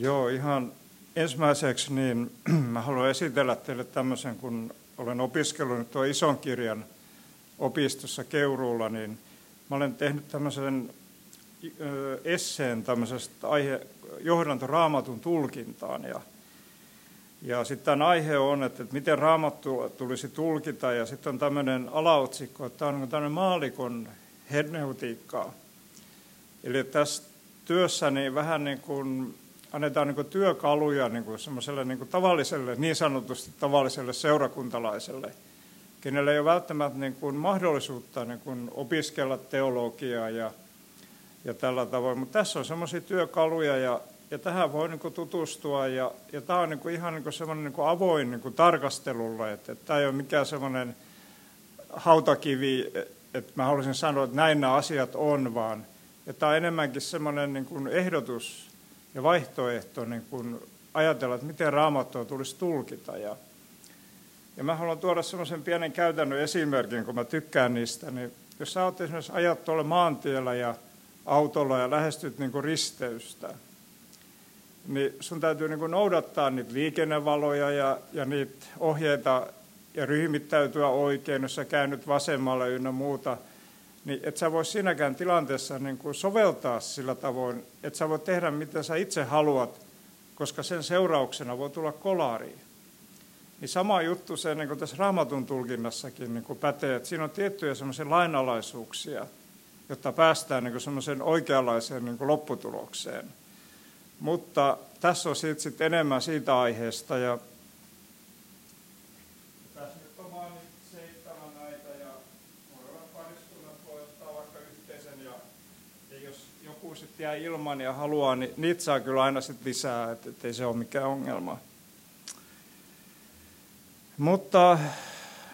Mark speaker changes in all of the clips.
Speaker 1: Joo, ihan ensimmäiseksi niin mä haluan esitellä teille tämmöisen, kun olen opiskellut tuo ison kirjan opistossa Keuruulla, niin mä olen tehnyt tämmöisen esseen tämmöisestä aihe, johdantoraamatun tulkintaan. Ja, ja sitten aihe on, että, että miten raamattu tulisi tulkita, ja sitten on tämmöinen alaotsikko, että tämä on niin tämmöinen maalikon herneutiikkaa. Eli tässä työssä niin vähän niin kuin annetaan niin työkaluja niin semmoiselle niin tavalliselle, niin sanotusti tavalliselle seurakuntalaiselle, kenelle ei ole välttämättä niin kuin mahdollisuutta niin kuin opiskella teologiaa ja, ja tällä tavoin. Mutta tässä on semmoisia työkaluja ja, ja tähän voi niin kuin tutustua ja, ja tämä on niin kuin ihan niin kuin semmoinen niin avoin niin kuin tarkastelulle, että, että tämä ei ole mikään semmoinen hautakivi, että mä haluaisin sanoa, että näin nämä asiat on, vaan että tämä on enemmänkin semmoinen niin ehdotus ja vaihtoehto niin kun ajatella, että miten raamattua tulisi tulkita. Ja, ja mä haluan tuoda semmoisen pienen käytännön esimerkin, kun mä tykkään niistä. Niin jos sä oot esimerkiksi ajat tuolla maantiellä ja autolla ja lähestyt niin kuin risteystä, niin sun täytyy niin kuin noudattaa niitä liikennevaloja ja, ja niitä ohjeita ja ryhmittäytyä oikein, jos sä käännyt vasemmalle ynnä muuta – niin et sä voi siinäkään tilanteessa niin kuin soveltaa sillä tavoin, että sä voit tehdä mitä sä itse haluat, koska sen seurauksena voi tulla kolari. Niin sama juttu se niin kuin tässä raamatun tulkinnassakin niin kuin pätee, että siinä on tiettyjä semmoisia lainalaisuuksia, jotta päästään niin semmoiseen oikeanlaiseen niin kuin lopputulokseen. Mutta tässä on sitten enemmän siitä aiheesta ja jää ilman ja haluaa, niin niitä saa kyllä aina sitten lisää, että ei se ole mikään ongelma. Mutta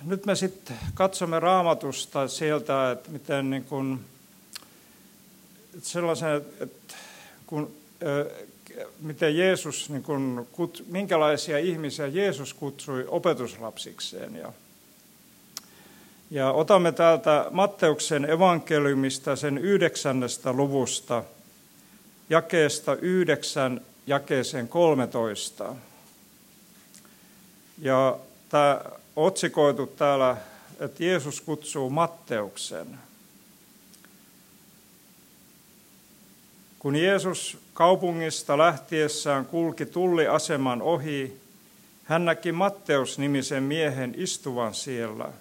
Speaker 1: nyt me sitten katsomme raamatusta sieltä, että miten niin kun, että sellaisen, että kun, miten Jeesus, niin kun, minkälaisia ihmisiä Jeesus kutsui opetuslapsikseen. Ja, ja otamme täältä Matteuksen evankeliumista sen yhdeksännestä luvusta – jakeesta 9 jakeeseen 13. Ja tämä otsikoitu täällä, että Jeesus kutsuu Matteuksen. Kun Jeesus kaupungista lähtiessään kulki tulliaseman ohi, hän näki Matteus-nimisen miehen istuvan siellä.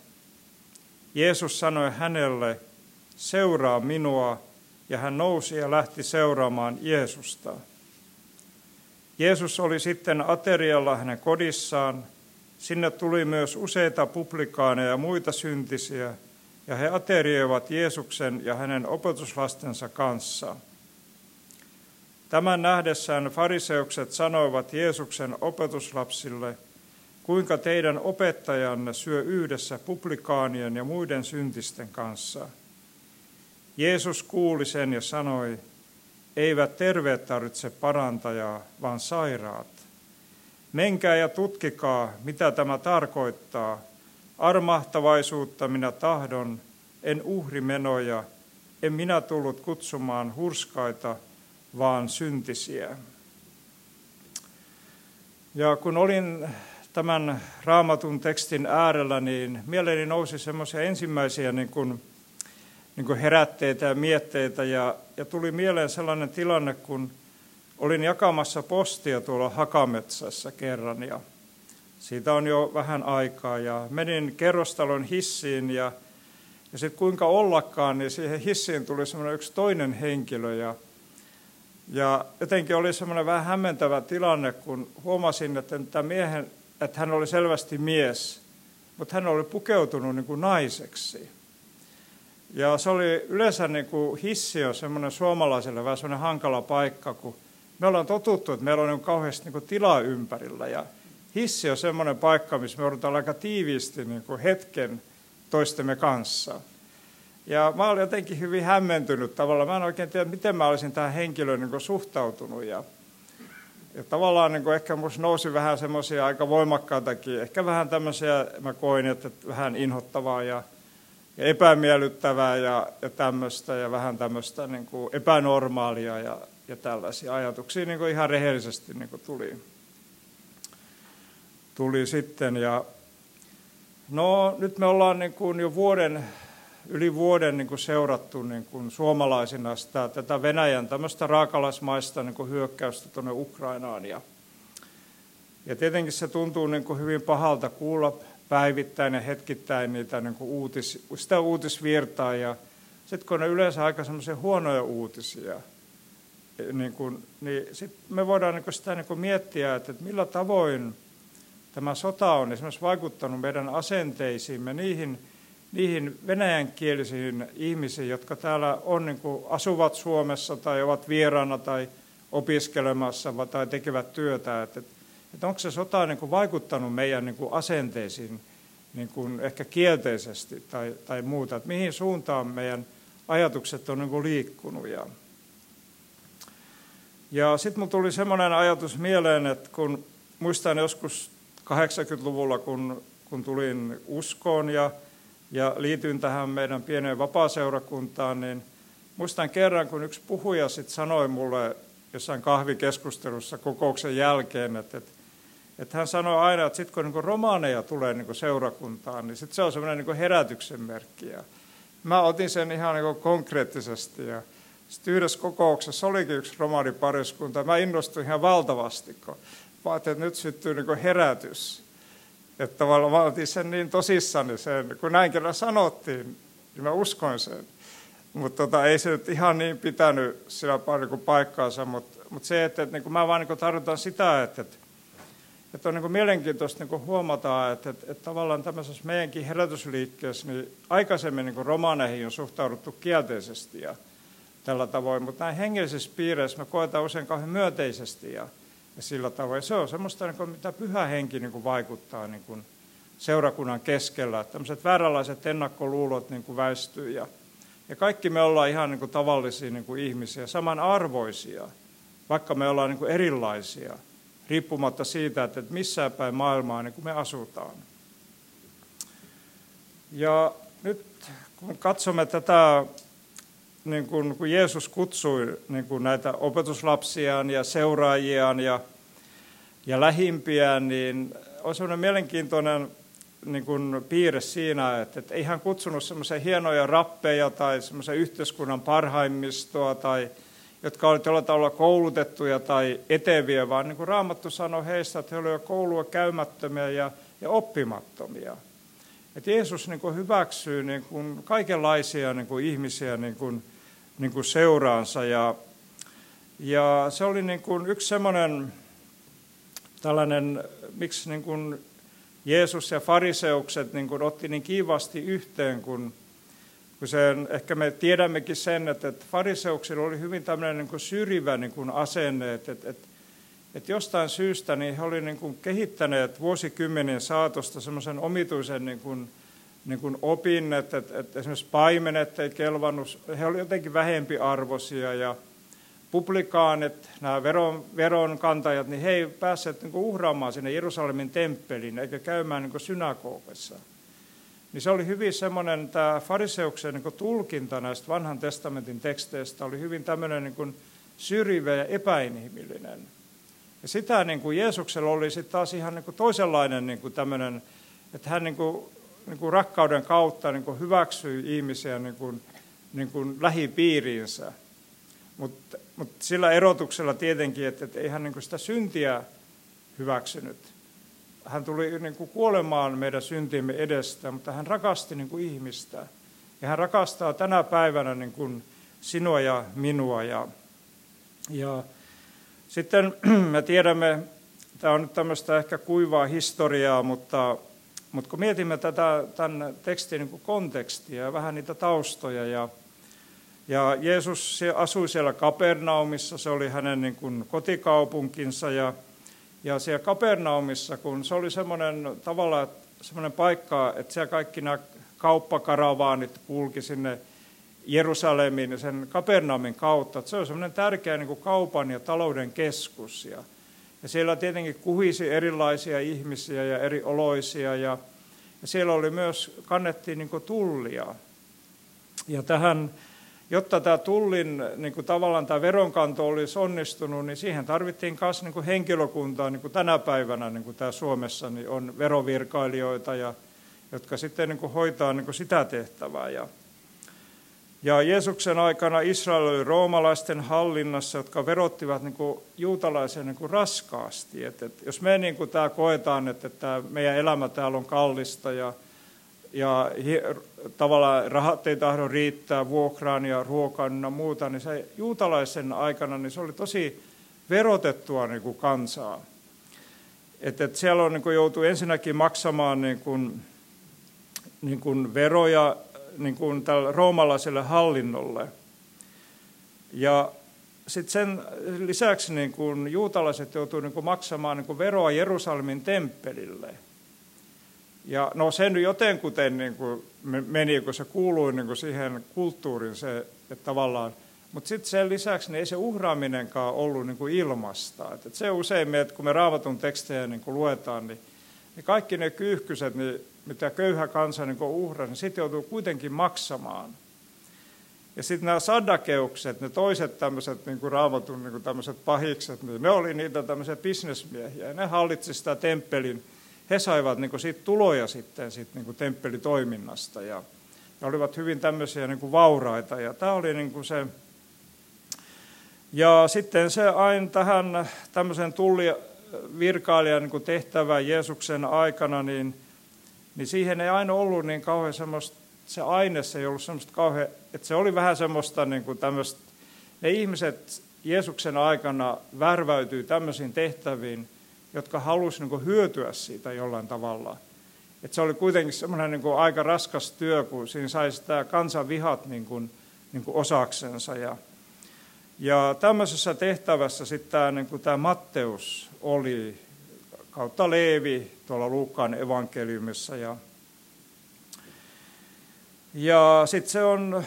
Speaker 1: Jeesus sanoi hänelle, seuraa minua, ja hän nousi ja lähti seuraamaan Jeesusta. Jeesus oli sitten aterialla hänen kodissaan. Sinne tuli myös useita publikaaneja ja muita syntisiä, ja he aterioivat Jeesuksen ja hänen opetuslastensa kanssa. Tämän nähdessään fariseukset sanoivat Jeesuksen opetuslapsille, kuinka teidän opettajanne syö yhdessä publikaanien ja muiden syntisten kanssa – Jeesus kuuli sen ja sanoi, eivät terveet tarvitse parantajaa, vaan sairaat. Menkää ja tutkikaa, mitä tämä tarkoittaa. Armahtavaisuutta minä tahdon, en uhrimenoja, en minä tullut kutsumaan hurskaita, vaan syntisiä. Ja kun olin tämän raamatun tekstin äärellä, niin mieleeni nousi semmoisia ensimmäisiä niin kuin niin herätteitä ja mietteitä. Ja, ja tuli mieleen sellainen tilanne, kun olin jakamassa postia tuolla Hakametsässä kerran ja siitä on jo vähän aikaa ja menin kerrostalon hissiin ja, ja sitten kuinka ollakaan, niin siihen hissiin tuli semmoinen yksi toinen henkilö ja, ja jotenkin oli semmoinen vähän hämmentävä tilanne, kun huomasin, että, tämä miehen, että hän oli selvästi mies, mutta hän oli pukeutunut niin kuin naiseksi. Ja se oli yleensä niin kuin hissi on semmoinen suomalaiselle vähän semmoinen hankala paikka, kun me ollaan totuttu, että meillä on niin kauheasti niin kuin tilaa ympärillä. Ja hissi on semmoinen paikka, missä me joudutaan aika tiiviisti niin kuin hetken toistemme kanssa. Ja mä olin jotenkin hyvin hämmentynyt tavallaan. Mä en oikein tiedä, miten mä olisin tähän henkilöön niin suhtautunut. Ja, ja tavallaan niin kuin ehkä minusta nousi vähän semmoisia aika voimakkaitakin, ehkä vähän tämmöisiä, mä koin, että vähän inhottavaa ja ja epämiellyttävää ja, ja tämmöistä ja vähän tämmöistä niin kuin epänormaalia ja, ja tällaisia ajatuksia niin kuin ihan rehellisesti niin kuin tuli, tuli sitten. Ja no nyt me ollaan niin kuin jo vuoden, yli vuoden niin kuin seurattu niin kuin suomalaisina sitä, tätä Venäjän tämmöistä raakalaismaista niin kuin hyökkäystä tuonne Ukrainaan. Ja, ja tietenkin se tuntuu niin kuin hyvin pahalta kuulla päivittäin ja hetkittäin niitä niin kuin uutis, sitä uutisvirtaa ja sitten kun ne yleensä aika semmoisia huonoja uutisia, niin, kuin, niin sit me voidaan niin kuin sitä niin kuin miettiä, että, että millä tavoin tämä sota on esimerkiksi vaikuttanut meidän asenteisiimme, niihin, niihin venäjänkielisiin ihmisiin, jotka täällä on, niin kuin asuvat Suomessa tai ovat vieraana tai opiskelemassa tai tekevät työtä. Että, että onko se sota niin kuin vaikuttanut meidän niin kuin asenteisiin niin kuin ehkä kielteisesti tai, tai muuta, että mihin suuntaan meidän ajatukset on niin kuin liikkunut. Ja, ja sitten mun tuli semmoinen ajatus mieleen, että kun muistan joskus 80-luvulla, kun, kun tulin uskoon ja, ja liityin tähän meidän pieneen vapaaseurakuntaan, niin muistan kerran, kun yksi puhuja sitten sanoi mulle jossain kahvikeskustelussa kokouksen jälkeen, että, että, että hän sanoi aina, että sitten kun niin romaaneja tulee niin seurakuntaan, niin sitten se on semmoinen niin herätyksen merkki. Ja mä otin sen ihan niin konkreettisesti ja sitten yhdessä kokouksessa olikin yksi romaanipariskunta. Mä innostuin ihan valtavasti, kun mä että nyt syttyy niin herätys. Että tavallaan mä otin sen niin tosissani sen, kun näin kerran sanottiin, niin mä uskoin sen. Mutta tota, ei se nyt ihan niin pitänyt sillä paljon kuin paikkaansa, mutta, mutta se, että, että niin mä vaan niin tarvitaan sitä, että, että että on niin kuin mielenkiintoista niin kuin huomata, että, että, että tavallaan tämmöisessä meidänkin herätysliikkeessä, niin aikaisemmin niin kuin romaaneihin on suhtauduttu kielteisesti ja tällä tavoin, mutta näin hengellisissä piireissä me koetaan usein kauhean myönteisesti ja, ja sillä tavoin. Se on semmoista, niin kuin, mitä pyhä henki niin kuin vaikuttaa niin kuin seurakunnan keskellä, että tämmöiset vääränlaiset ennakkoluulot niin kuin väistyy ja, ja kaikki me ollaan ihan niin kuin tavallisia niin kuin ihmisiä, samanarvoisia, vaikka me ollaan niin kuin erilaisia – riippumatta siitä, että missä päin maailmaa niin kuin me asutaan. Ja nyt kun katsomme tätä, niin kuin, kun Jeesus kutsui niin kuin näitä opetuslapsiaan ja seuraajiaan ja, ja lähimpiään, niin on sellainen mielenkiintoinen niin kuin piirre siinä, että, että ei hän kutsunut semmoisia hienoja rappeja tai semmoisia yhteiskunnan parhaimmistoa tai jotka olivat jollain tavalla koulutettuja tai eteviä, vaan niin kuin Raamattu sanoi heistä, että he olivat koulua käymättömiä ja, ja oppimattomia. Että Jeesus niin kuin hyväksyy niin kuin kaikenlaisia niin kuin ihmisiä niin kuin, niin kuin seuraansa. Ja, ja se oli niin kuin yksi semmoinen tällainen, miksi niin kuin Jeesus ja fariseukset niin kuin otti niin kiivasti yhteen, kun kun sen, ehkä me tiedämmekin sen, että, että fariseuksilla oli hyvin tämmöinen niin kuin syrjivä niin kuin asenne, että, että, että, että jostain syystä niin he olivat niin kuin kehittäneet vuosikymmenien saatosta semmoisen omituisen niin kuin, niin kuin opin, että, että, että esimerkiksi paimenet ei kelvannut, he olivat jotenkin vähempiarvoisia ja publikaanit, nämä veron, veronkantajat, niin he ei päässeet niin kuin uhraamaan sinne Jerusalemin temppeliin eikä käymään niin kuin synagogassa niin se oli hyvin semmoinen, tämä fariseuksen niin tulkinta näistä vanhan testamentin teksteistä oli hyvin tämmöinen niin syrjivä ja epäinhimillinen. Ja sitä niin kuin Jeesuksella oli sitten taas ihan niin kuin toisenlainen niin kuin tämmöinen, että hän niin kuin, niin kuin rakkauden kautta niin kuin hyväksyi ihmisiä niin kuin, niin kuin lähipiiriinsä. Mutta mut sillä erotuksella tietenkin, että, että ei hän niin kuin sitä syntiä hyväksynyt hän tuli niin kuin kuolemaan meidän syntiimme edestä, mutta hän rakasti niin kuin ihmistä. Ja hän rakastaa tänä päivänä niin kuin sinua ja minua. Ja, ja sitten me tiedämme, tämä on nyt tämmöistä ehkä kuivaa historiaa, mutta, mutta kun mietimme tätä, tämän tekstin niin kuin kontekstia ja vähän niitä taustoja, ja, ja Jeesus asui siellä Kapernaumissa, se oli hänen niin kuin kotikaupunkinsa, ja ja siellä Kapernaumissa, kun se oli semmoinen tavallaan semmoinen paikka, että siellä kaikki nämä kauppakaravaanit kulki sinne Jerusalemiin sen Kapernaumin kautta. Että se oli semmoinen tärkeä niin kuin kaupan ja talouden keskus. Ja, ja siellä tietenkin kuhisi erilaisia ihmisiä ja eri oloisia. Ja, ja siellä oli myös, kannettiin niin tullia. Ja tähän jotta tämä tullin niin kuin tavallaan tämä veronkanto olisi onnistunut, niin siihen tarvittiin myös niin kuin henkilökuntaa, niin kuin tänä päivänä niin kuin tämä Suomessa niin on verovirkailijoita, ja, jotka sitten niin kuin hoitaa niin kuin sitä tehtävää. Ja, ja Jeesuksen aikana Israel oli roomalaisten hallinnassa, jotka verottivat niin kuin juutalaisia niin kuin raskaasti. Et, et, jos me niin kuin tämä koetaan, että, että meidän elämä täällä on kallista ja ja tavallaan rahat ei tahdo riittää vuokraan ja ruokaan ja muuta, niin se juutalaisen aikana niin se oli tosi verotettua niin kuin kansaa. Että et siellä on niin kuin joutu ensinnäkin maksamaan niin kuin, niin kuin veroja niin kuin tälle roomalaiselle hallinnolle. Ja sitten sen lisäksi niin kuin juutalaiset joutuivat niin kuin maksamaan niin kuin veroa Jerusalemin temppelille – ja no se nyt jotenkuten niin kuin meni, kun se kuului niin kuin siihen kulttuuriin, se, että tavallaan, mutta sitten sen lisäksi niin ei se uhraaminenkaan ollut niin kuin ilmasta. Et, se usein, että kun me raavatun tekstejä niin kuin luetaan, niin, niin kaikki ne kyyhkyset, niin, mitä köyhä kansa niin uhrasi, niin sitten joutuu kuitenkin maksamaan. Ja sitten nämä sadakeukset, ne toiset tämmöiset niin raamatun niin kuin tämmöiset pahikset, niin ne oli niitä tämmöisiä bisnesmiehiä. Ne hallitsi sitä temppelin he saivat niin kuin siitä tuloja sitten siitä niin kuin temppelitoiminnasta ja, ja olivat hyvin tämmöisiä niin kuin vauraita. Ja tämä oli niin kuin se, ja sitten se aina tähän tämmöisen tulli virkailijan niin tehtävään Jeesuksen aikana, niin, niin siihen ei aina ollut niin kauhean semmoista, se aine se ei ollut semmoista kauhean, että se oli vähän semmoista niin kuin tämmöistä, ne ihmiset Jeesuksen aikana värväytyy tämmöisiin tehtäviin, jotka halusivat niin hyötyä siitä jollain tavalla. Et se oli kuitenkin semmoinen niin kuin aika raskas työ, kun siinä sai sitä kansan vihat niin kuin, niin kuin osaksensa. Ja, ja tämmöisessä tehtävässä sitten tämä, niin kuin tämä Matteus oli kautta Leevi tuolla Luukkaan evankeliumissa. Ja, ja sitten se on,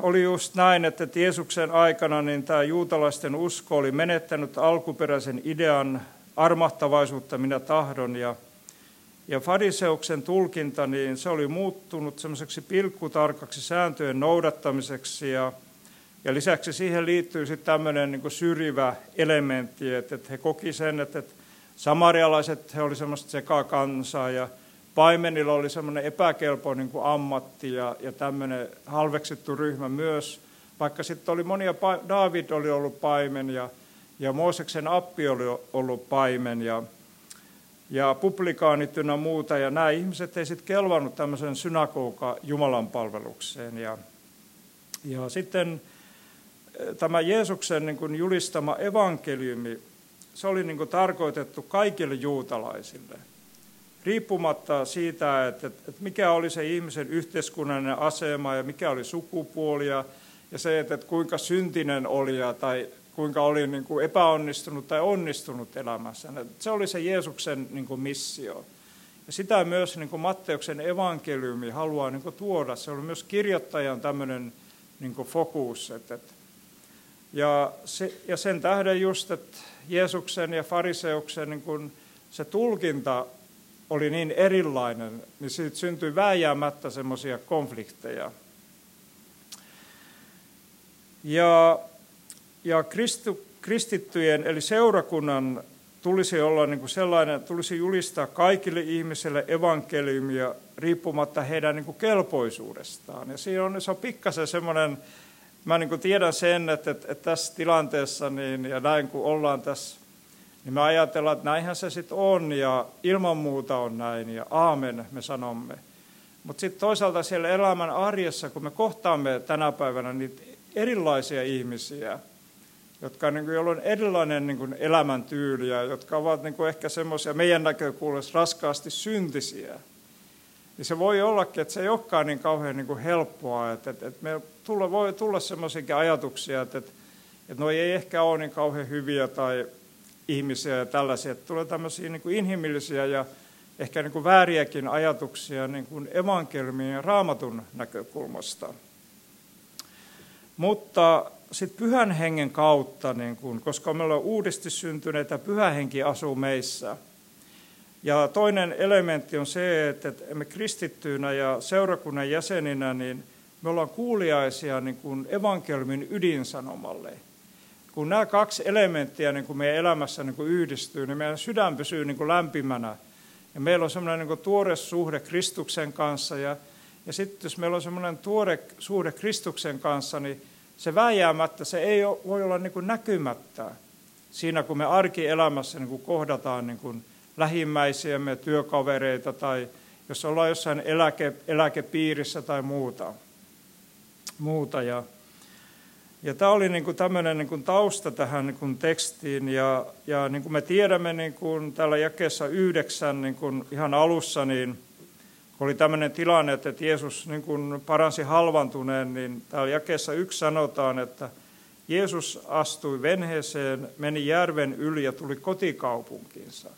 Speaker 1: oli just näin, että Jeesuksen aikana niin tämä juutalaisten usko oli menettänyt alkuperäisen idean armahtavaisuutta minä tahdon. Ja, ja fariseuksen tulkinta, niin se oli muuttunut semmoiseksi pilkkutarkaksi sääntöjen noudattamiseksi ja, ja lisäksi siihen liittyy sitten tämmöinen niin syrjivä elementti, että, että he koki sen, että, että samarialaiset he oli semmoista sekakansaa ja paimenilla oli semmoinen epäkelpo niin kuin ammatti ja, ja tämmöinen halveksittu ryhmä myös, vaikka sitten oli monia, David oli ollut paimen ja ja Mooseksen appi oli ollut paimen ja, ja publikaanit ynnä muuta. Ja nämä ihmiset ei sitten kelvannut tämmöisen synagoga Jumalan palvelukseen. Ja, ja sitten eh, tämä Jeesuksen niin kuin julistama evankeliumi, se oli niin kuin tarkoitettu kaikille juutalaisille. Riippumatta siitä, että, että mikä oli se ihmisen yhteiskunnallinen asema ja mikä oli sukupuoli ja, ja se, että, että kuinka syntinen oli ja, tai kuinka oli niin kuin epäonnistunut tai onnistunut elämässä. Se oli se Jeesuksen niin kuin missio. Ja sitä myös niin kuin Matteuksen evankeliumi haluaa niin kuin tuoda. Se oli myös kirjoittajan tämmöinen niin kuin fokus. Että, ja, se, ja sen tähden just, että Jeesuksen ja fariseuksen niin kuin se tulkinta oli niin erilainen, niin siitä syntyi vääjäämättä semmoisia konflikteja. Ja ja Kristu, kristittyjen eli seurakunnan tulisi olla niin kuin sellainen, tulisi julistaa kaikille ihmisille evankeliumia riippumatta heidän niin kuin kelpoisuudestaan. Ja siinä on, se on pikkasen semmoinen, mä niin kuin tiedän sen, että, että, että tässä tilanteessa niin, ja näin kun ollaan tässä, niin me ajatellaan, että näinhän se sitten on ja ilman muuta on näin ja aamen me sanomme. Mutta sitten toisaalta siellä elämän arjessa, kun me kohtaamme tänä päivänä niitä erilaisia ihmisiä, jotka niin kuin, on erilainen niin kuin, elämäntyyli ja jotka ovat niin kuin, ehkä semmoisia meidän näkökulmasta raskaasti syntisiä, niin se voi ollakin, että se ei olekaan niin kauhean niin kuin helppoa. Että, että, että me tulla, voi tulla semmoisiakin ajatuksia, että, että, että no ei ehkä ole niin kauhean hyviä tai ihmisiä ja tällaisia. Että tulee tämmöisiä niin kuin inhimillisiä ja ehkä niin kuin vääriäkin ajatuksia niin kuin evankeliumin ja raamatun näkökulmasta. Mutta sitten pyhän hengen kautta, niin kun, koska me ollaan uudesti syntyneitä, pyhä henki asuu meissä. Ja toinen elementti on se, että me kristittyinä ja seurakunnan jäseninä, niin me ollaan kuuliaisia niin kuin evankeliumin ydinsanomalle. Kun nämä kaksi elementtiä niin kuin meidän elämässä niin kuin yhdistyy, niin meidän sydän pysyy niin kuin lämpimänä. Ja meillä on semmoinen niin tuore suhde Kristuksen kanssa. Ja, ja sitten jos meillä on semmoinen tuore suhde Kristuksen kanssa, niin se vääjäämättä, se ei voi olla niin kuin näkymättä siinä, kun me arkielämässä niin kuin kohdataan niin kuin lähimmäisiämme, työkavereita tai jos ollaan jossain eläke, eläkepiirissä tai muuta. muuta. Ja, ja tämä oli niin kuin tämmöinen niin kuin tausta tähän niin kuin tekstiin, ja, ja niin kuin me tiedämme niin kuin täällä jakeessa yhdeksän niin kuin ihan alussa, niin oli tämmöinen tilanne, että Jeesus niin kuin paransi halvantuneen, niin täällä jakeessa yksi sanotaan, että Jeesus astui venheeseen, meni järven yli ja tuli kotikaupunkiinsa.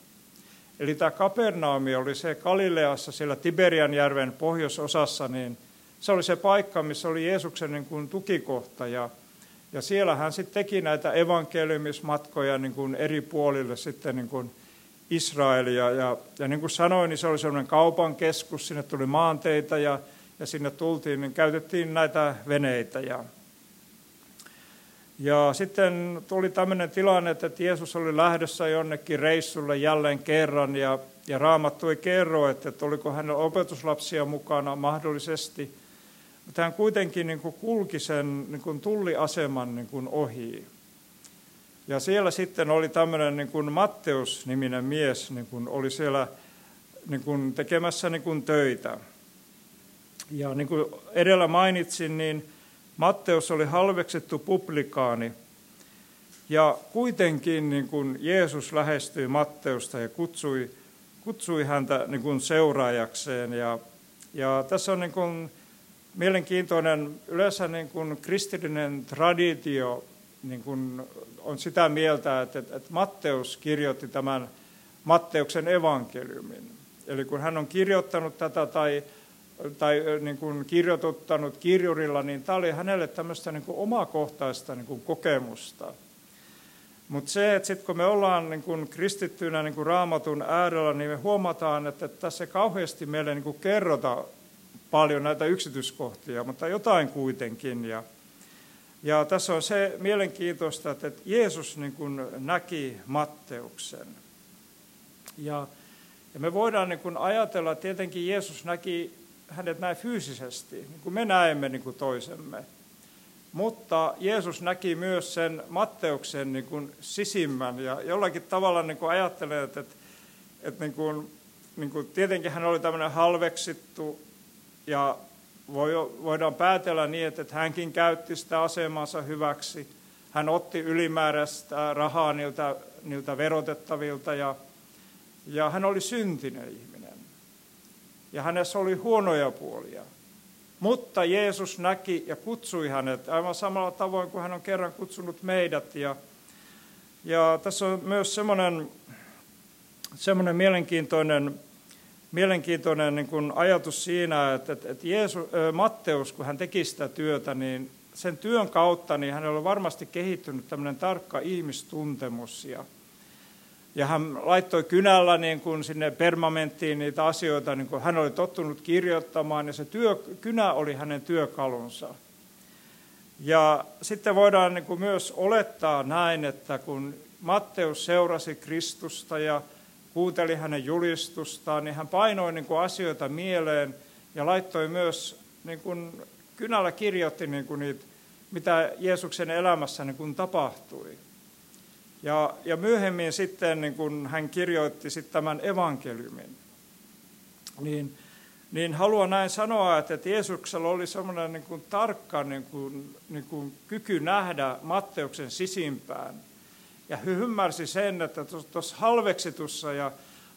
Speaker 1: Eli tämä Kapernaumi oli se Galileassa siellä Tiberian järven pohjoisosassa, niin se oli se paikka, missä oli Jeesuksen niin kuin tukikohta. Ja, ja siellä hän sitten teki näitä evankeliumismatkoja niin kuin eri puolille sitten niin kuin Israelia. Ja, ja niin kuin sanoin, niin se oli sellainen kaupan keskus, sinne tuli maanteita ja, ja sinne tultiin, niin käytettiin näitä veneitä. Ja, ja sitten tuli tämmöinen tilanne, että Jeesus oli lähdössä jonnekin reissulle jälleen kerran ja, ja Raamattu ei kerro, että, oliko hänellä opetuslapsia mukana mahdollisesti. Mutta hän kuitenkin niin kuin kulki sen niin kuin tulliaseman niin kuin ohi. Ja siellä sitten oli tämmöinen niin kuin Matteus-niminen mies, niin kuin oli siellä niin kuin tekemässä niin kuin töitä. Ja niin kuin edellä mainitsin, niin Matteus oli halveksettu publikaani. Ja kuitenkin niin kuin Jeesus lähestyi Matteusta ja kutsui, kutsui häntä niin kuin seuraajakseen. Ja, ja tässä on niin kuin mielenkiintoinen, yleensä niin kuin kristillinen traditio niin kuin on sitä mieltä, että, että Matteus kirjoitti tämän Matteuksen evankeliumin. Eli kun hän on kirjoittanut tätä tai tai niin kuin kirjoituttanut kirjurilla, niin tämä oli hänelle tämmöistä niin kuin omakohtaista niin kuin kokemusta. Mutta se, että sitten kun me ollaan niin kuin kristittyinä niin kuin raamatun äärellä, niin me huomataan, että tässä ei kauheasti meille niin kerrota paljon näitä yksityiskohtia, mutta jotain kuitenkin. Ja, ja tässä on se mielenkiintoista, että Jeesus niin kuin näki Matteuksen. Ja, ja me voidaan niin kuin ajatella, että tietenkin Jeesus näki hänet näin fyysisesti, niin kuin me näemme niin kuin toisemme. Mutta Jeesus näki myös sen Matteuksen niin kuin sisimmän ja jollakin tavalla niin kuin ajattelee, että, että, että niin kuin, niin kuin, tietenkin hän oli tämmöinen halveksittu ja voidaan päätellä niin, että, hänkin käytti sitä asemansa hyväksi. Hän otti ylimääräistä rahaa niiltä, niiltä verotettavilta ja, ja hän oli syntinen ihminen ja hänessä oli huonoja puolia. Mutta Jeesus näki ja kutsui hänet aivan samalla tavoin kuin hän on kerran kutsunut meidät. Ja, ja tässä on myös semmoinen, semmoinen mielenkiintoinen, mielenkiintoinen niin kuin ajatus siinä, että, että, että Jeesus, Matteus, kun hän teki sitä työtä, niin sen työn kautta niin hänellä on varmasti kehittynyt tämmöinen tarkka ihmistuntemus ja, ja hän laittoi kynällä niin kuin sinne permamenttiin niitä asioita, niin kuin hän oli tottunut kirjoittamaan, ja se työ, kynä oli hänen työkalunsa. Ja sitten voidaan niin kuin myös olettaa näin, että kun Matteus seurasi Kristusta ja kuunteli hänen julistustaan, niin hän painoi niin kuin asioita mieleen ja laittoi myös niin kuin kynällä kirjoitti niin kuin niitä, mitä Jeesuksen elämässä niin kuin tapahtui. Ja, ja myöhemmin sitten, niin kun hän kirjoitti sitten tämän evankeliumin, niin, niin haluan näin sanoa, että, että Jeesuksella oli semmoinen niin kuin tarkka niin kuin, niin kuin kyky nähdä Matteuksen sisimpään. Ja ymmärsi sen, että tuossa halveksitussa ja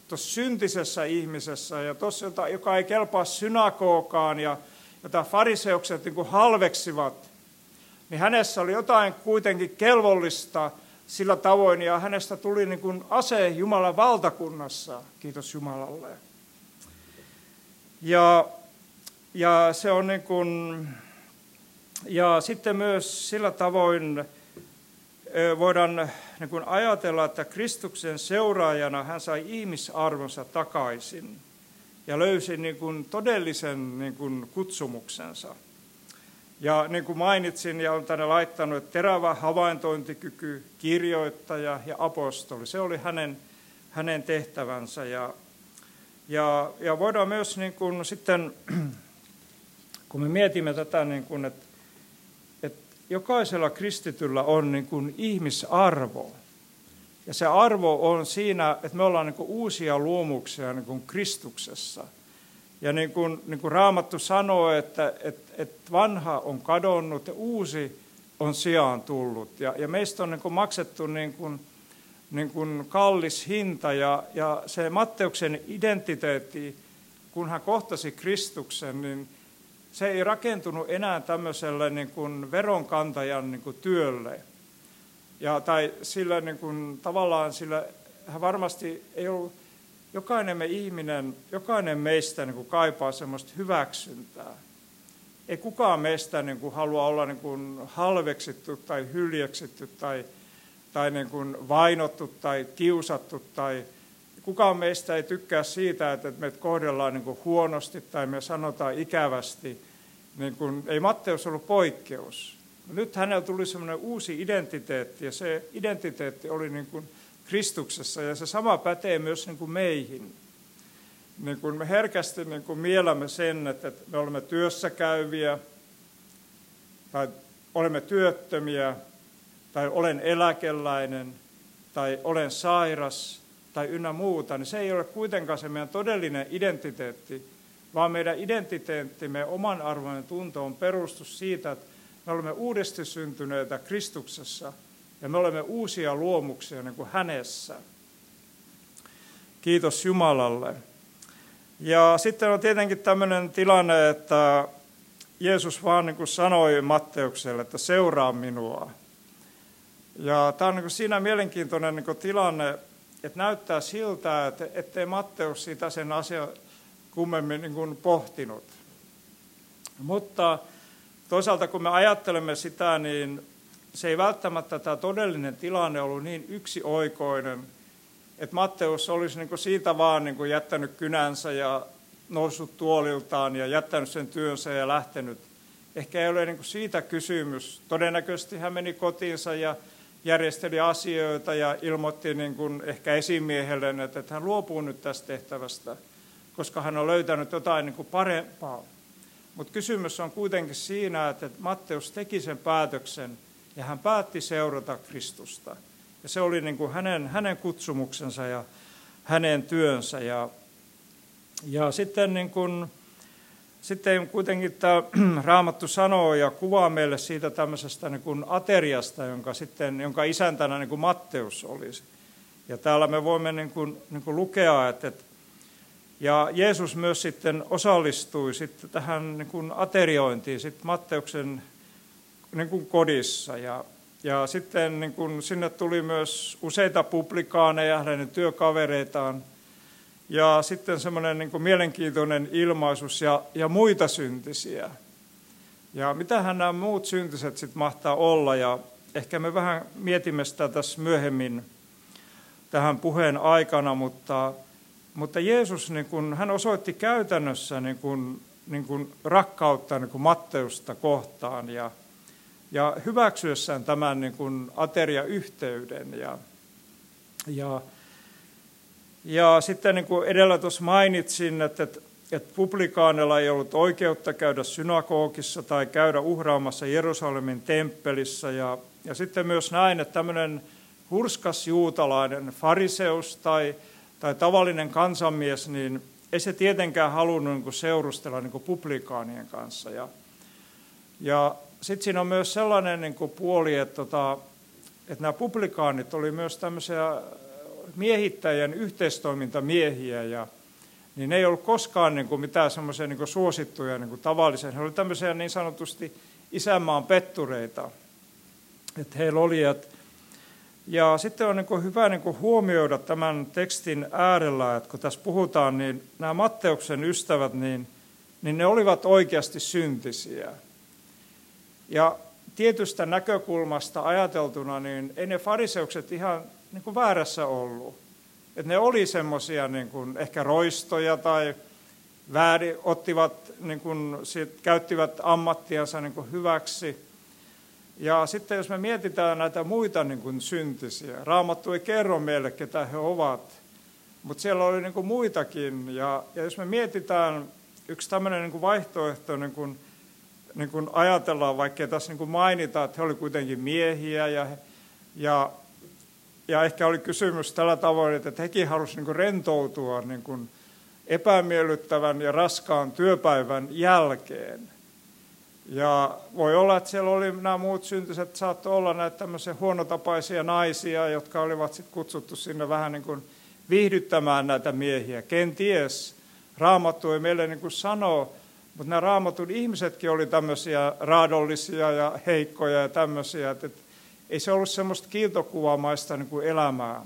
Speaker 1: tuossa syntisessä ihmisessä ja tuossa, joka ei kelpaa synagogaan ja jota fariseukset niin halveksivat, niin hänessä oli jotain kuitenkin kelvollista – sillä tavoin, ja hänestä tuli niin kuin ase Jumalan valtakunnassa, kiitos Jumalalle. Ja, ja se on niin kuin, ja sitten myös sillä tavoin voidaan niin kuin ajatella, että Kristuksen seuraajana hän sai ihmisarvonsa takaisin ja löysi niin kuin todellisen niin kuin kutsumuksensa. Ja niin kuin mainitsin ja olen tänne laittanut, että terävä havaintointikyky, kirjoittaja ja apostoli, se oli hänen, hänen tehtävänsä. Ja, ja, ja voidaan myös niin kuin sitten, kun me mietimme tätä, niin kuin, että jokaisella kristityllä on niin kuin ihmisarvo. Ja se arvo on siinä, että me ollaan niin kuin uusia luomuksia niin kuin Kristuksessa – ja niin kuin, niin kuin Raamattu sanoo, että, että, että vanha on kadonnut ja uusi on sijaan tullut. Ja, ja meistä on niin kuin maksettu niin kuin, niin kuin kallis hinta ja, ja se Matteuksen identiteetti, kun hän kohtasi Kristuksen, niin se ei rakentunut enää tämmöiselle niin kuin veronkantajan niin kuin työlle. Ja, tai sillä niin kuin, tavallaan sillä hän varmasti ei ollut jokainen me ihminen, jokainen meistä niin kuin kaipaa semmoista hyväksyntää. Ei kukaan meistä niin kuin halua olla niin kuin halveksittu tai hyljeksitty tai, tai niin kuin vainottu tai kiusattu tai kukaan meistä ei tykkää siitä, että meitä kohdellaan niin kuin huonosti tai me sanotaan ikävästi. Niin kuin, ei Matteus ollut poikkeus. Nyt hänellä tuli semmoinen uusi identiteetti ja se identiteetti oli niin kuin Kristuksessa ja se sama pätee myös niin kuin meihin. Niin kuin me herkästi niin kuin mielämme sen, että me olemme työssä käyviä tai olemme työttömiä tai olen eläkeläinen tai olen sairas tai ynnä muuta, niin se ei ole kuitenkaan se meidän todellinen identiteetti, vaan meidän identiteettimme, oman arvoinen tunto on perustus siitä, että me olemme uudesti syntyneitä Kristuksessa – ja me olemme uusia luomuksia niin kuin hänessä. Kiitos Jumalalle. Ja sitten on tietenkin tämmöinen tilanne, että Jeesus vaan niin kuin sanoi Matteukselle, että seuraa minua. Ja tämä on niin kuin siinä mielenkiintoinen niin kuin tilanne, että näyttää siltä, että ettei Matteus sitä sen asian kummemmin niin kuin pohtinut. Mutta toisaalta kun me ajattelemme sitä, niin se ei välttämättä tämä todellinen tilanne ollut niin yksioikoinen, että Matteus olisi niin siitä vaan niin jättänyt kynänsä ja noussut tuoliltaan ja jättänyt sen työnsä ja lähtenyt. Ehkä ei ole niin siitä kysymys. Todennäköisesti hän meni kotiinsa ja järjesteli asioita ja ilmoitti niin kuin ehkä esimiehelle, että hän luopuu nyt tästä tehtävästä, koska hän on löytänyt jotain niin kuin parempaa. Mutta kysymys on kuitenkin siinä, että Matteus teki sen päätöksen – ja hän päätti seurata Kristusta. Ja se oli niin kuin hänen, hänen kutsumuksensa ja hänen työnsä. Ja, ja sitten, niin kuin, sitten kuitenkin tämä Raamattu sanoo ja kuvaa meille siitä tämmöisestä niin kuin ateriasta, jonka, sitten, jonka isäntänä niin kuin Matteus olisi. Ja täällä me voimme niin kuin, niin kuin lukea, että, että ja Jeesus myös sitten osallistui sitten tähän niin kuin ateriointiin sitten Matteuksen niin kuin kodissa. Ja, ja sitten niin kuin sinne tuli myös useita publikaaneja, hänen työkavereitaan. Ja sitten semmoinen niin mielenkiintoinen ilmaisus ja, ja muita syntisiä. Ja mitähän nämä muut syntiset sitten mahtaa olla. Ja ehkä me vähän mietimme sitä tässä myöhemmin tähän puheen aikana, mutta, mutta Jeesus niin kun, hän osoitti käytännössä niin kun, niin kun rakkautta niin kun Matteusta kohtaan ja, ja hyväksyessään tämän niin kuin ateriayhteyden. Ja, ja, ja sitten niin kuin edellä tuossa mainitsin, että, että, että publikaanilla ei ollut oikeutta käydä synagogissa tai käydä uhraamassa Jerusalemin temppelissä. Ja, ja sitten myös näin, että tämmöinen hurskas juutalainen fariseus tai, tai tavallinen kansanmies, niin ei se tietenkään halunnut niin kuin seurustella niin kuin publikaanien kanssa. Ja, ja sitten siinä on myös sellainen niin kuin puoli, että, tota, että nämä publikaanit oli myös tämmöisiä miehittäjien yhteistoimintamiehiä ja niin ne ei ollut koskaan niin kuin mitään semmoisia niin suosittuja niin kuin tavallisia. He olivat tämmöisiä niin sanotusti isänmaan pettureita. Että heillä oli, että ja sitten on niin kuin hyvä niin kuin huomioida tämän tekstin äärellä, että kun tässä puhutaan, niin nämä Matteuksen ystävät, niin, niin ne olivat oikeasti syntisiä. Ja tietystä näkökulmasta ajateltuna, niin ei ne fariseukset ihan niin kuin väärässä ollut. Että ne oli semmoisia niin ehkä roistoja tai väärin, ottivat, niin kuin, käyttivät ammattiansa niin kuin hyväksi. Ja sitten jos me mietitään näitä muita niin kuin syntisiä, Raamattu ei kerro meille, ketä he ovat, mutta siellä oli niin kuin muitakin. Ja, ja jos me mietitään, yksi tämmöinen niin kuin vaihtoehto, niin kuin, niin kuin ajatellaan, vaikka tässä niin kuin mainitaan, että he olivat kuitenkin miehiä ja, ja, ja ehkä oli kysymys tällä tavoin, että hekin halusivat niin rentoutua niin kuin epämiellyttävän ja raskaan työpäivän jälkeen. Ja voi olla, että siellä oli nämä muut syntyset, saattoi olla näitä tämmöisiä huonotapaisia naisia, jotka olivat sitten kutsuttu sinne vähän niin kuin viihdyttämään näitä miehiä. Kenties Raamattu ei meille niin kuin sanoo, mutta nämä raamatun ihmisetkin oli tämmöisiä raadollisia ja heikkoja ja tämmöisiä, että ei se ollut semmoista kiiltokuvamaista niin kuin elämää.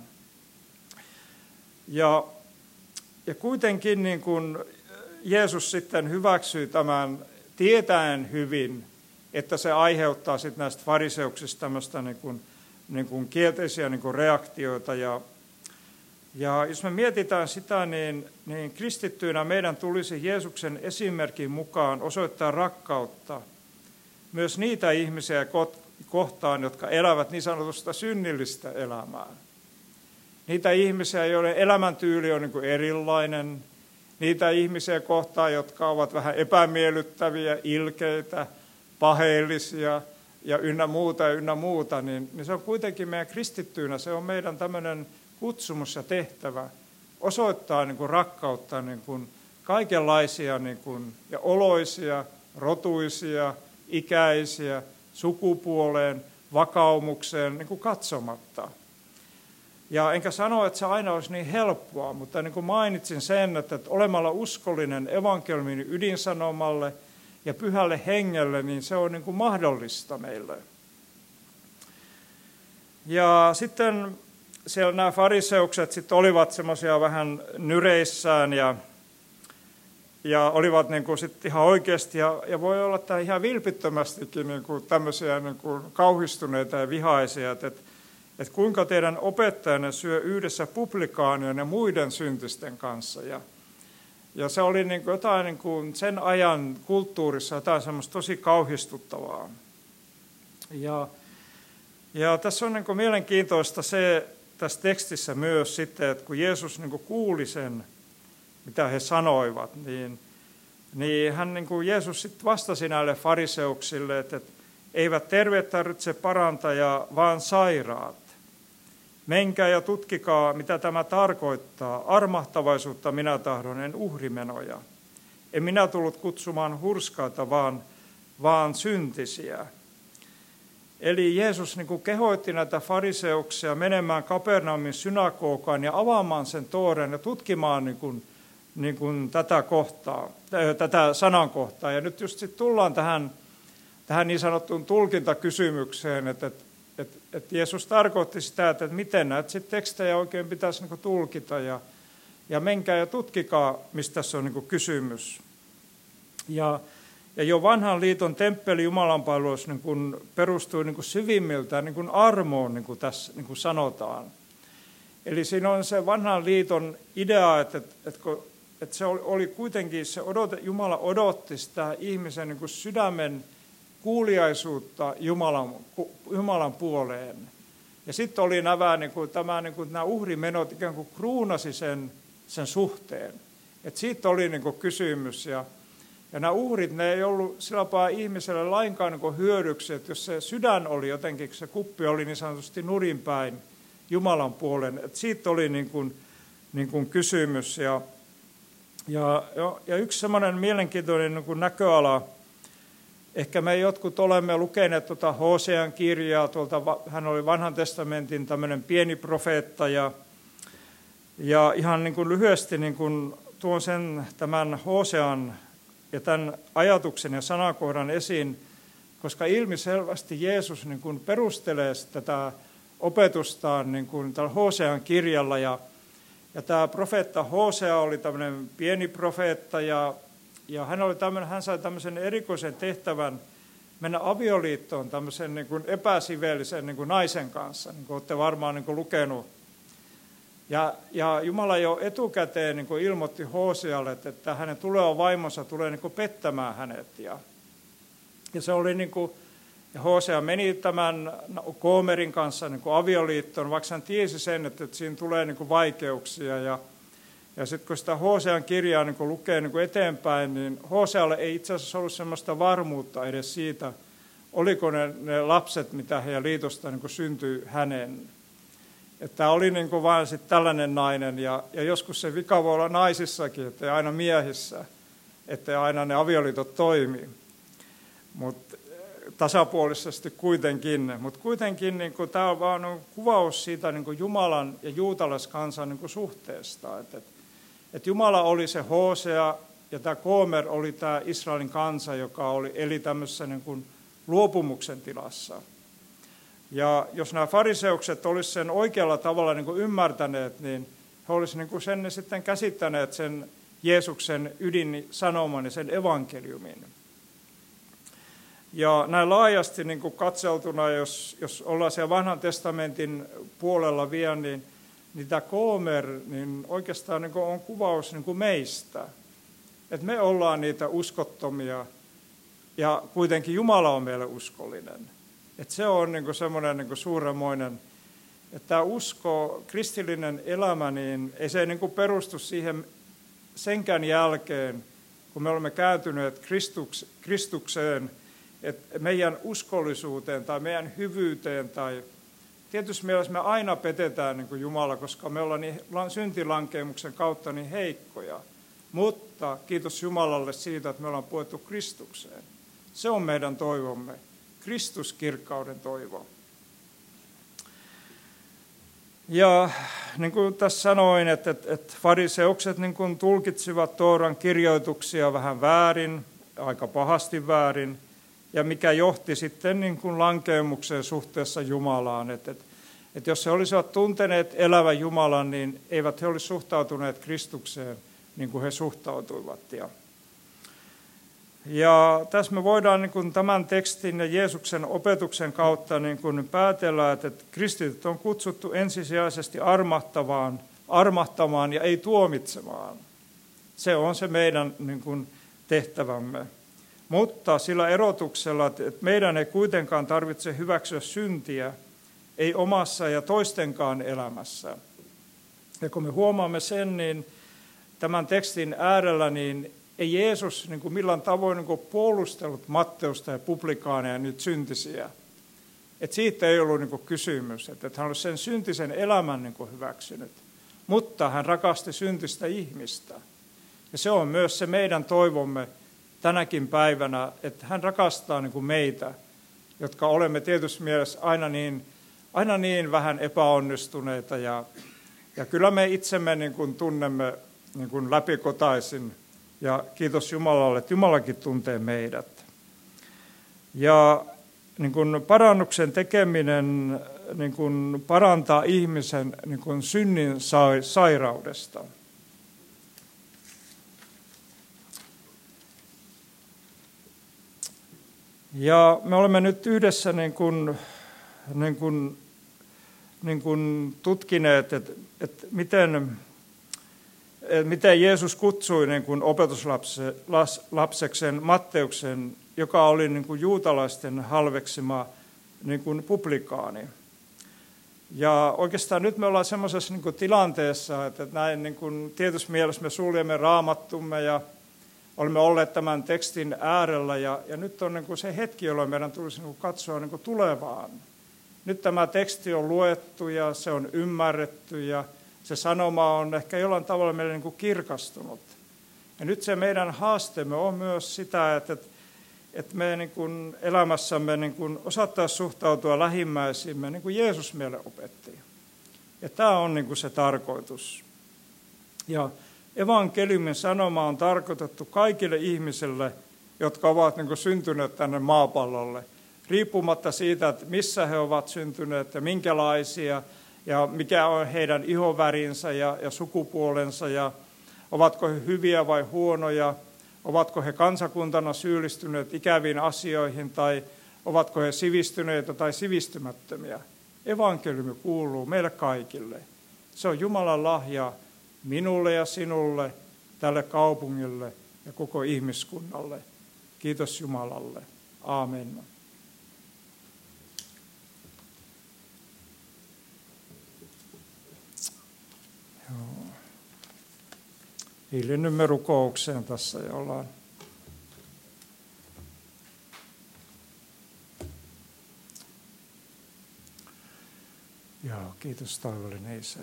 Speaker 1: Ja, ja kuitenkin niin kuin Jeesus sitten hyväksyi tämän tietäen hyvin, että se aiheuttaa sitten näistä fariseuksista tämmöistä niin kuin, niin kuin kielteisiä niin kuin reaktioita ja ja jos me mietitään sitä, niin, niin kristittyinä meidän tulisi Jeesuksen esimerkin mukaan osoittaa rakkautta myös niitä ihmisiä kohtaan, jotka elävät niin sanotusta synnillistä elämää. Niitä ihmisiä, joiden elämäntyyli on niin erilainen, niitä ihmisiä kohtaan, jotka ovat vähän epämiellyttäviä, ilkeitä, paheellisia ja ynnä muuta ja ynnä muuta, niin, niin se on kuitenkin meidän kristittyinä, se on meidän tämmöinen kutsumus ja tehtävä osoittaa niin kuin rakkautta niin kuin kaikenlaisia niin kuin, ja oloisia, rotuisia, ikäisiä, sukupuoleen, vakaumukseen niin kuin katsomatta. Ja enkä sano, että se aina olisi niin helppoa, mutta niin kuin mainitsin sen, että olemalla uskollinen evankeliumin ydinsanomalle ja pyhälle hengelle, niin se on niin kuin mahdollista meille. Ja sitten siellä nämä fariseukset sitten olivat semmoisia vähän nyreissään ja, ja olivat niin kuin sit ihan oikeasti, ja, ja voi olla että ihan vilpittömästikin niin kuin tämmöisiä niin kuin kauhistuneita ja vihaisia, että, että, että kuinka teidän opettajanne syö yhdessä publikaanien ja muiden syntisten kanssa. Ja, ja se oli niin kuin jotain niin kuin sen ajan kulttuurissa jotain semmoista tosi kauhistuttavaa. Ja, ja tässä on niin kuin mielenkiintoista se, tässä tekstissä myös sitten, että kun Jeesus niin kuin kuuli sen, mitä he sanoivat, niin, niin hän niin kuin Jeesus sitten vastasi näille fariseuksille, että, että eivät terveet tarvitse parantajaa, vaan sairaat. Menkää ja tutkikaa, mitä tämä tarkoittaa. Armahtavaisuutta minä tahdon, en uhrimenoja. En minä tullut kutsumaan hurskaita, vaan, vaan syntisiä. Eli Jeesus niin kuin kehoitti näitä fariseuksia menemään Kapernaumin synagogaan ja avaamaan sen tooren ja tutkimaan niin kuin, niin kuin tätä kohtaa, tätä sanankohtaa. Ja nyt just sitten tullaan tähän, tähän niin sanottuun tulkintakysymykseen, että, että, että, että Jeesus tarkoitti sitä, että, miten näitä sitten tekstejä oikein pitäisi niin kuin tulkita ja, ja menkää ja tutkikaa, mistä tässä on niin kuin kysymys. Ja ja jo vanhan liiton temppeli Jumalanpalvelus niin perustui niin kuin syvimmiltään niin kuin armoon, niin kuin tässä niin kuin sanotaan. Eli siinä on se vanhan liiton idea, että, että, että se oli kuitenkin, se odote, Jumala odotti sitä ihmisen niin kuin sydämen kuuliaisuutta Jumalan, Jumalan puoleen. Ja sitten oli nämä, niin kuin, tämä, niin kuin, nämä uhrimenot ikään kuin kruunasi sen, sen suhteen. Et siitä oli niin kuin kysymys. Ja, ja nämä uhrit, ne ei ollut sillä ihmiselle lainkaan niin hyödyksi, että jos se sydän oli jotenkin, se kuppi oli niin sanotusti nurinpäin Jumalan puolen, että siitä oli niin kuin, niin kuin kysymys. Ja, ja, ja yksi semmoinen mielenkiintoinen niin näköala, ehkä me jotkut olemme lukeneet tuota Hosean kirjaa, tuolta, hän oli vanhan testamentin tämmöinen pieni profeetta, ja, ja ihan niin kuin lyhyesti niin kuin tuon sen tämän Hosean ja tämän ajatuksen ja sanakohdan esiin, koska ilmiselvästi Jeesus niin kuin perustelee tätä opetustaan niin kuin tällä Hosean kirjalla. Ja, ja tämä profeetta Hosea oli tämmöinen pieni profeetta ja, ja hän, oli tämmöinen, hän sai tämmöisen erikoisen tehtävän mennä avioliittoon tämmöisen niin kuin epäsivellisen niin kuin naisen kanssa, niin kuin olette varmaan niin kuin lukenut Ja, ja Jumala jo etukäteen niin kuin ilmoitti Hosealle, että hänen tuleva vaimonsa tulee niin kuin pettämään hänet. Ja, ja se oli niin kuin, ja Hosea meni tämän Koomerin kanssa niin kuin avioliittoon, vaikka hän tiesi sen, että, siinä tulee niin kuin vaikeuksia. Ja, ja sitten kun sitä Hosean kirjaa niin kun lukee niin kun eteenpäin, niin Hosealle ei itse asiassa ollut sellaista varmuutta edes siitä, oliko ne, ne lapset, mitä heidän liitosta niin syntyi hänen. Että oli niin kuin vain sit tällainen nainen, ja, ja joskus se vika voi olla naisissakin, että aina miehissä, että aina ne avioliitot toimii. Mutta tasapuolisesti kuitenkin. Mutta kuitenkin niin kuin, tämä on vain kuvaus siitä niin kuin Jumalan ja juutalaiskansan niin kuin suhteesta. Että, että Jumala oli se Hosea ja tämä Koomer oli tämä Israelin kansa, joka oli, eli tämmöisessä niin kuin luopumuksen tilassa. Ja jos nämä fariseukset olisivat sen oikealla tavalla niin kuin ymmärtäneet, niin he olisivat niin sen sitten käsittäneet sen Jeesuksen ydin sanoman ja sen evankeliumin. Ja näin laajasti niin kuin katseltuna, jos, jos ollaan siellä vanhan testamentin puolella vielä, niin, niin tämä Koomer niin oikeastaan niin kuin on kuvaus niin kuin meistä. Että me ollaan niitä uskottomia ja kuitenkin Jumala on meille uskollinen. Et se on niin semmoinen niin suuremoinen, että tämä usko, kristillinen elämä, niin ei se niin perustu siihen senkään jälkeen, kun me olemme kääntyneet Kristuks, Kristukseen, että meidän uskollisuuteen tai meidän hyvyyteen tai tietysti mielessä me aina petetään niin kuin Jumala, koska me ollaan niin, syntilankeemuksen kautta niin heikkoja. Mutta kiitos Jumalalle siitä, että me ollaan puettu Kristukseen. Se on meidän toivomme. Kristuskirkkauden toivo. Ja niin kuin tässä sanoin, että, että, että fariseukset niin kuin tulkitsivat Tooran kirjoituksia vähän väärin, aika pahasti väärin, ja mikä johti sitten niin kuin lankeemukseen suhteessa Jumalaan. Että, että, että jos he olisivat tunteneet elävän Jumalan, niin eivät he olisi suhtautuneet Kristukseen niin kuin he suhtautuivat. Ja ja tässä me voidaan niin kuin tämän tekstin ja Jeesuksen opetuksen kautta niin kuin päätellä, että kristityt on kutsuttu ensisijaisesti armahtavaan, armahtamaan ja ei tuomitsemaan. Se on se meidän niin kuin tehtävämme. Mutta sillä erotuksella, että meidän ei kuitenkaan tarvitse hyväksyä syntiä, ei omassa ja toistenkaan elämässä. Ja kun me huomaamme sen, niin tämän tekstin äärellä, niin ei Jeesus niin kuin millään tavoin niin kuin puolustellut Matteusta ja publikaaneja nyt syntisiä. Et siitä ei ollut niin kuin kysymys, että hän olisi sen syntisen elämän niin kuin hyväksynyt. Mutta hän rakasti syntistä ihmistä. Ja se on myös se meidän toivomme tänäkin päivänä, että hän rakastaa niin kuin meitä, jotka olemme tietysti mielessä aina niin, aina niin vähän epäonnistuneita. Ja, ja kyllä me itsemme niin kuin tunnemme niin kuin läpikotaisin ja kiitos Jumalalle, että Jumalakin tuntee meidät. Ja niin kuin parannuksen tekeminen niin kuin parantaa ihmisen niin kuin synnin sairaudesta. Ja me olemme nyt yhdessä niin kuin, niin kuin, niin kuin tutkineet, että, että miten miten Jeesus kutsui niin kuin opetuslapseksen Matteuksen, joka oli niin kuin juutalaisten halveksima niin kuin publikaani. Ja oikeastaan nyt me ollaan semmoisessa niin tilanteessa, että näin niin kuin tietyssä mielessä me suljemme raamattumme ja olemme olleet tämän tekstin äärellä ja, ja nyt on niin kuin se hetki, jolloin meidän tulisi niin kuin katsoa niin kuin tulevaan. Nyt tämä teksti on luettu ja se on ymmärretty ja se sanoma on ehkä jollain tavalla meille niin kuin kirkastunut. Ja nyt se meidän haasteemme on myös sitä, että, että me niin kuin elämässämme niin kuin osattaisiin suhtautua lähimmäisimme niin kuin Jeesus meille opetti. Ja tämä on niin kuin se tarkoitus. Ja evankeliumin sanoma on tarkoitettu kaikille ihmisille, jotka ovat niin syntyneet tänne maapallolle, riippumatta siitä, että missä he ovat syntyneet ja minkälaisia – ja mikä on heidän ihovärinsä ja, ja sukupuolensa ja ovatko he hyviä vai huonoja, ovatko he kansakuntana syyllistyneet ikäviin asioihin tai ovatko he sivistyneitä tai sivistymättömiä. Evankeliumi kuuluu meille kaikille. Se on Jumalan lahja minulle ja sinulle, tälle kaupungille ja koko ihmiskunnalle. Kiitos Jumalalle. Aamen. Hiljennymme rukoukseen tässä ja ollaan Joo, kiitos taivallinen Isä.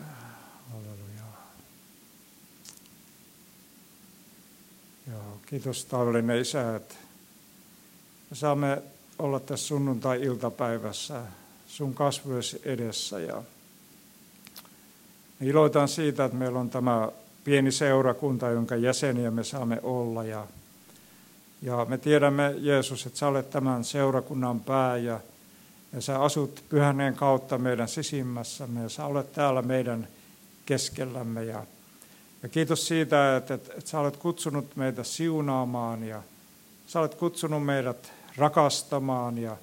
Speaker 1: Halleluja. Joo, kiitos taivallinen Isä, että me saamme olla tässä sunnuntai-iltapäivässä sun kasvoisi edessä ja iloitan siitä, että meillä on tämä pieni seurakunta, jonka jäseniä me saamme olla ja, ja me tiedämme Jeesus, että sä olet tämän seurakunnan pää ja ja sä asut pyhäneen kautta meidän sisimmässämme ja sä olet täällä meidän keskellämme. Ja, ja kiitos siitä, että, että, että sä olet kutsunut meitä siunaamaan ja sä olet kutsunut meidät rakastamaan ja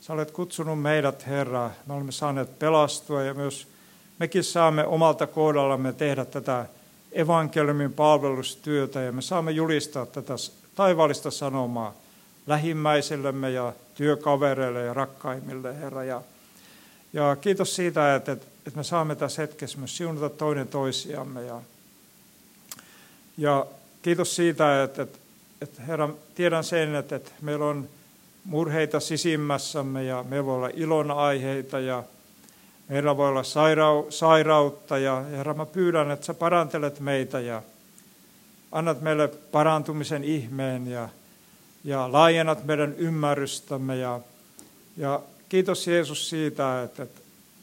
Speaker 1: sä olet kutsunut meidät, Herra. Me olemme saaneet pelastua ja myös mekin saamme omalta kohdallamme tehdä tätä evankeliumin palvelustyötä ja me saamme julistaa tätä taivaallista sanomaa lähimmäisillemme ja työkavereille ja rakkaimmille, Herra. Ja, ja kiitos siitä, että, että me saamme tässä hetkessä myös siunata toinen toisiamme. Ja, ja kiitos siitä, että, että, että Herra, tiedän sen, että, että meillä on murheita sisimmässämme ja meillä voi olla ilon aiheita ja meillä voi olla sairau, sairautta. Ja Herra, mä pyydän, että sä parantelet meitä ja annat meille parantumisen ihmeen ja ja laajennat meidän ymmärrystämme. Ja, ja kiitos Jeesus siitä, että, että,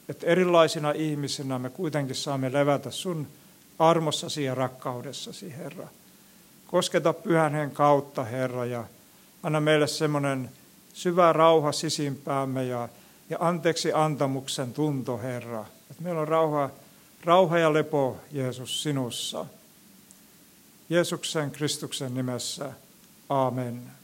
Speaker 1: että erilaisina ihmisinä me kuitenkin saamme levätä sun armossasi ja rakkaudessasi, Herra. Kosketa pyhän kautta, Herra, ja anna meille semmoinen syvä rauha sisimpäämme ja, ja anteeksi antamuksen tunto, Herra. Että meillä on rauha, rauha ja lepo, Jeesus, sinussa. Jeesuksen Kristuksen nimessä. Amen.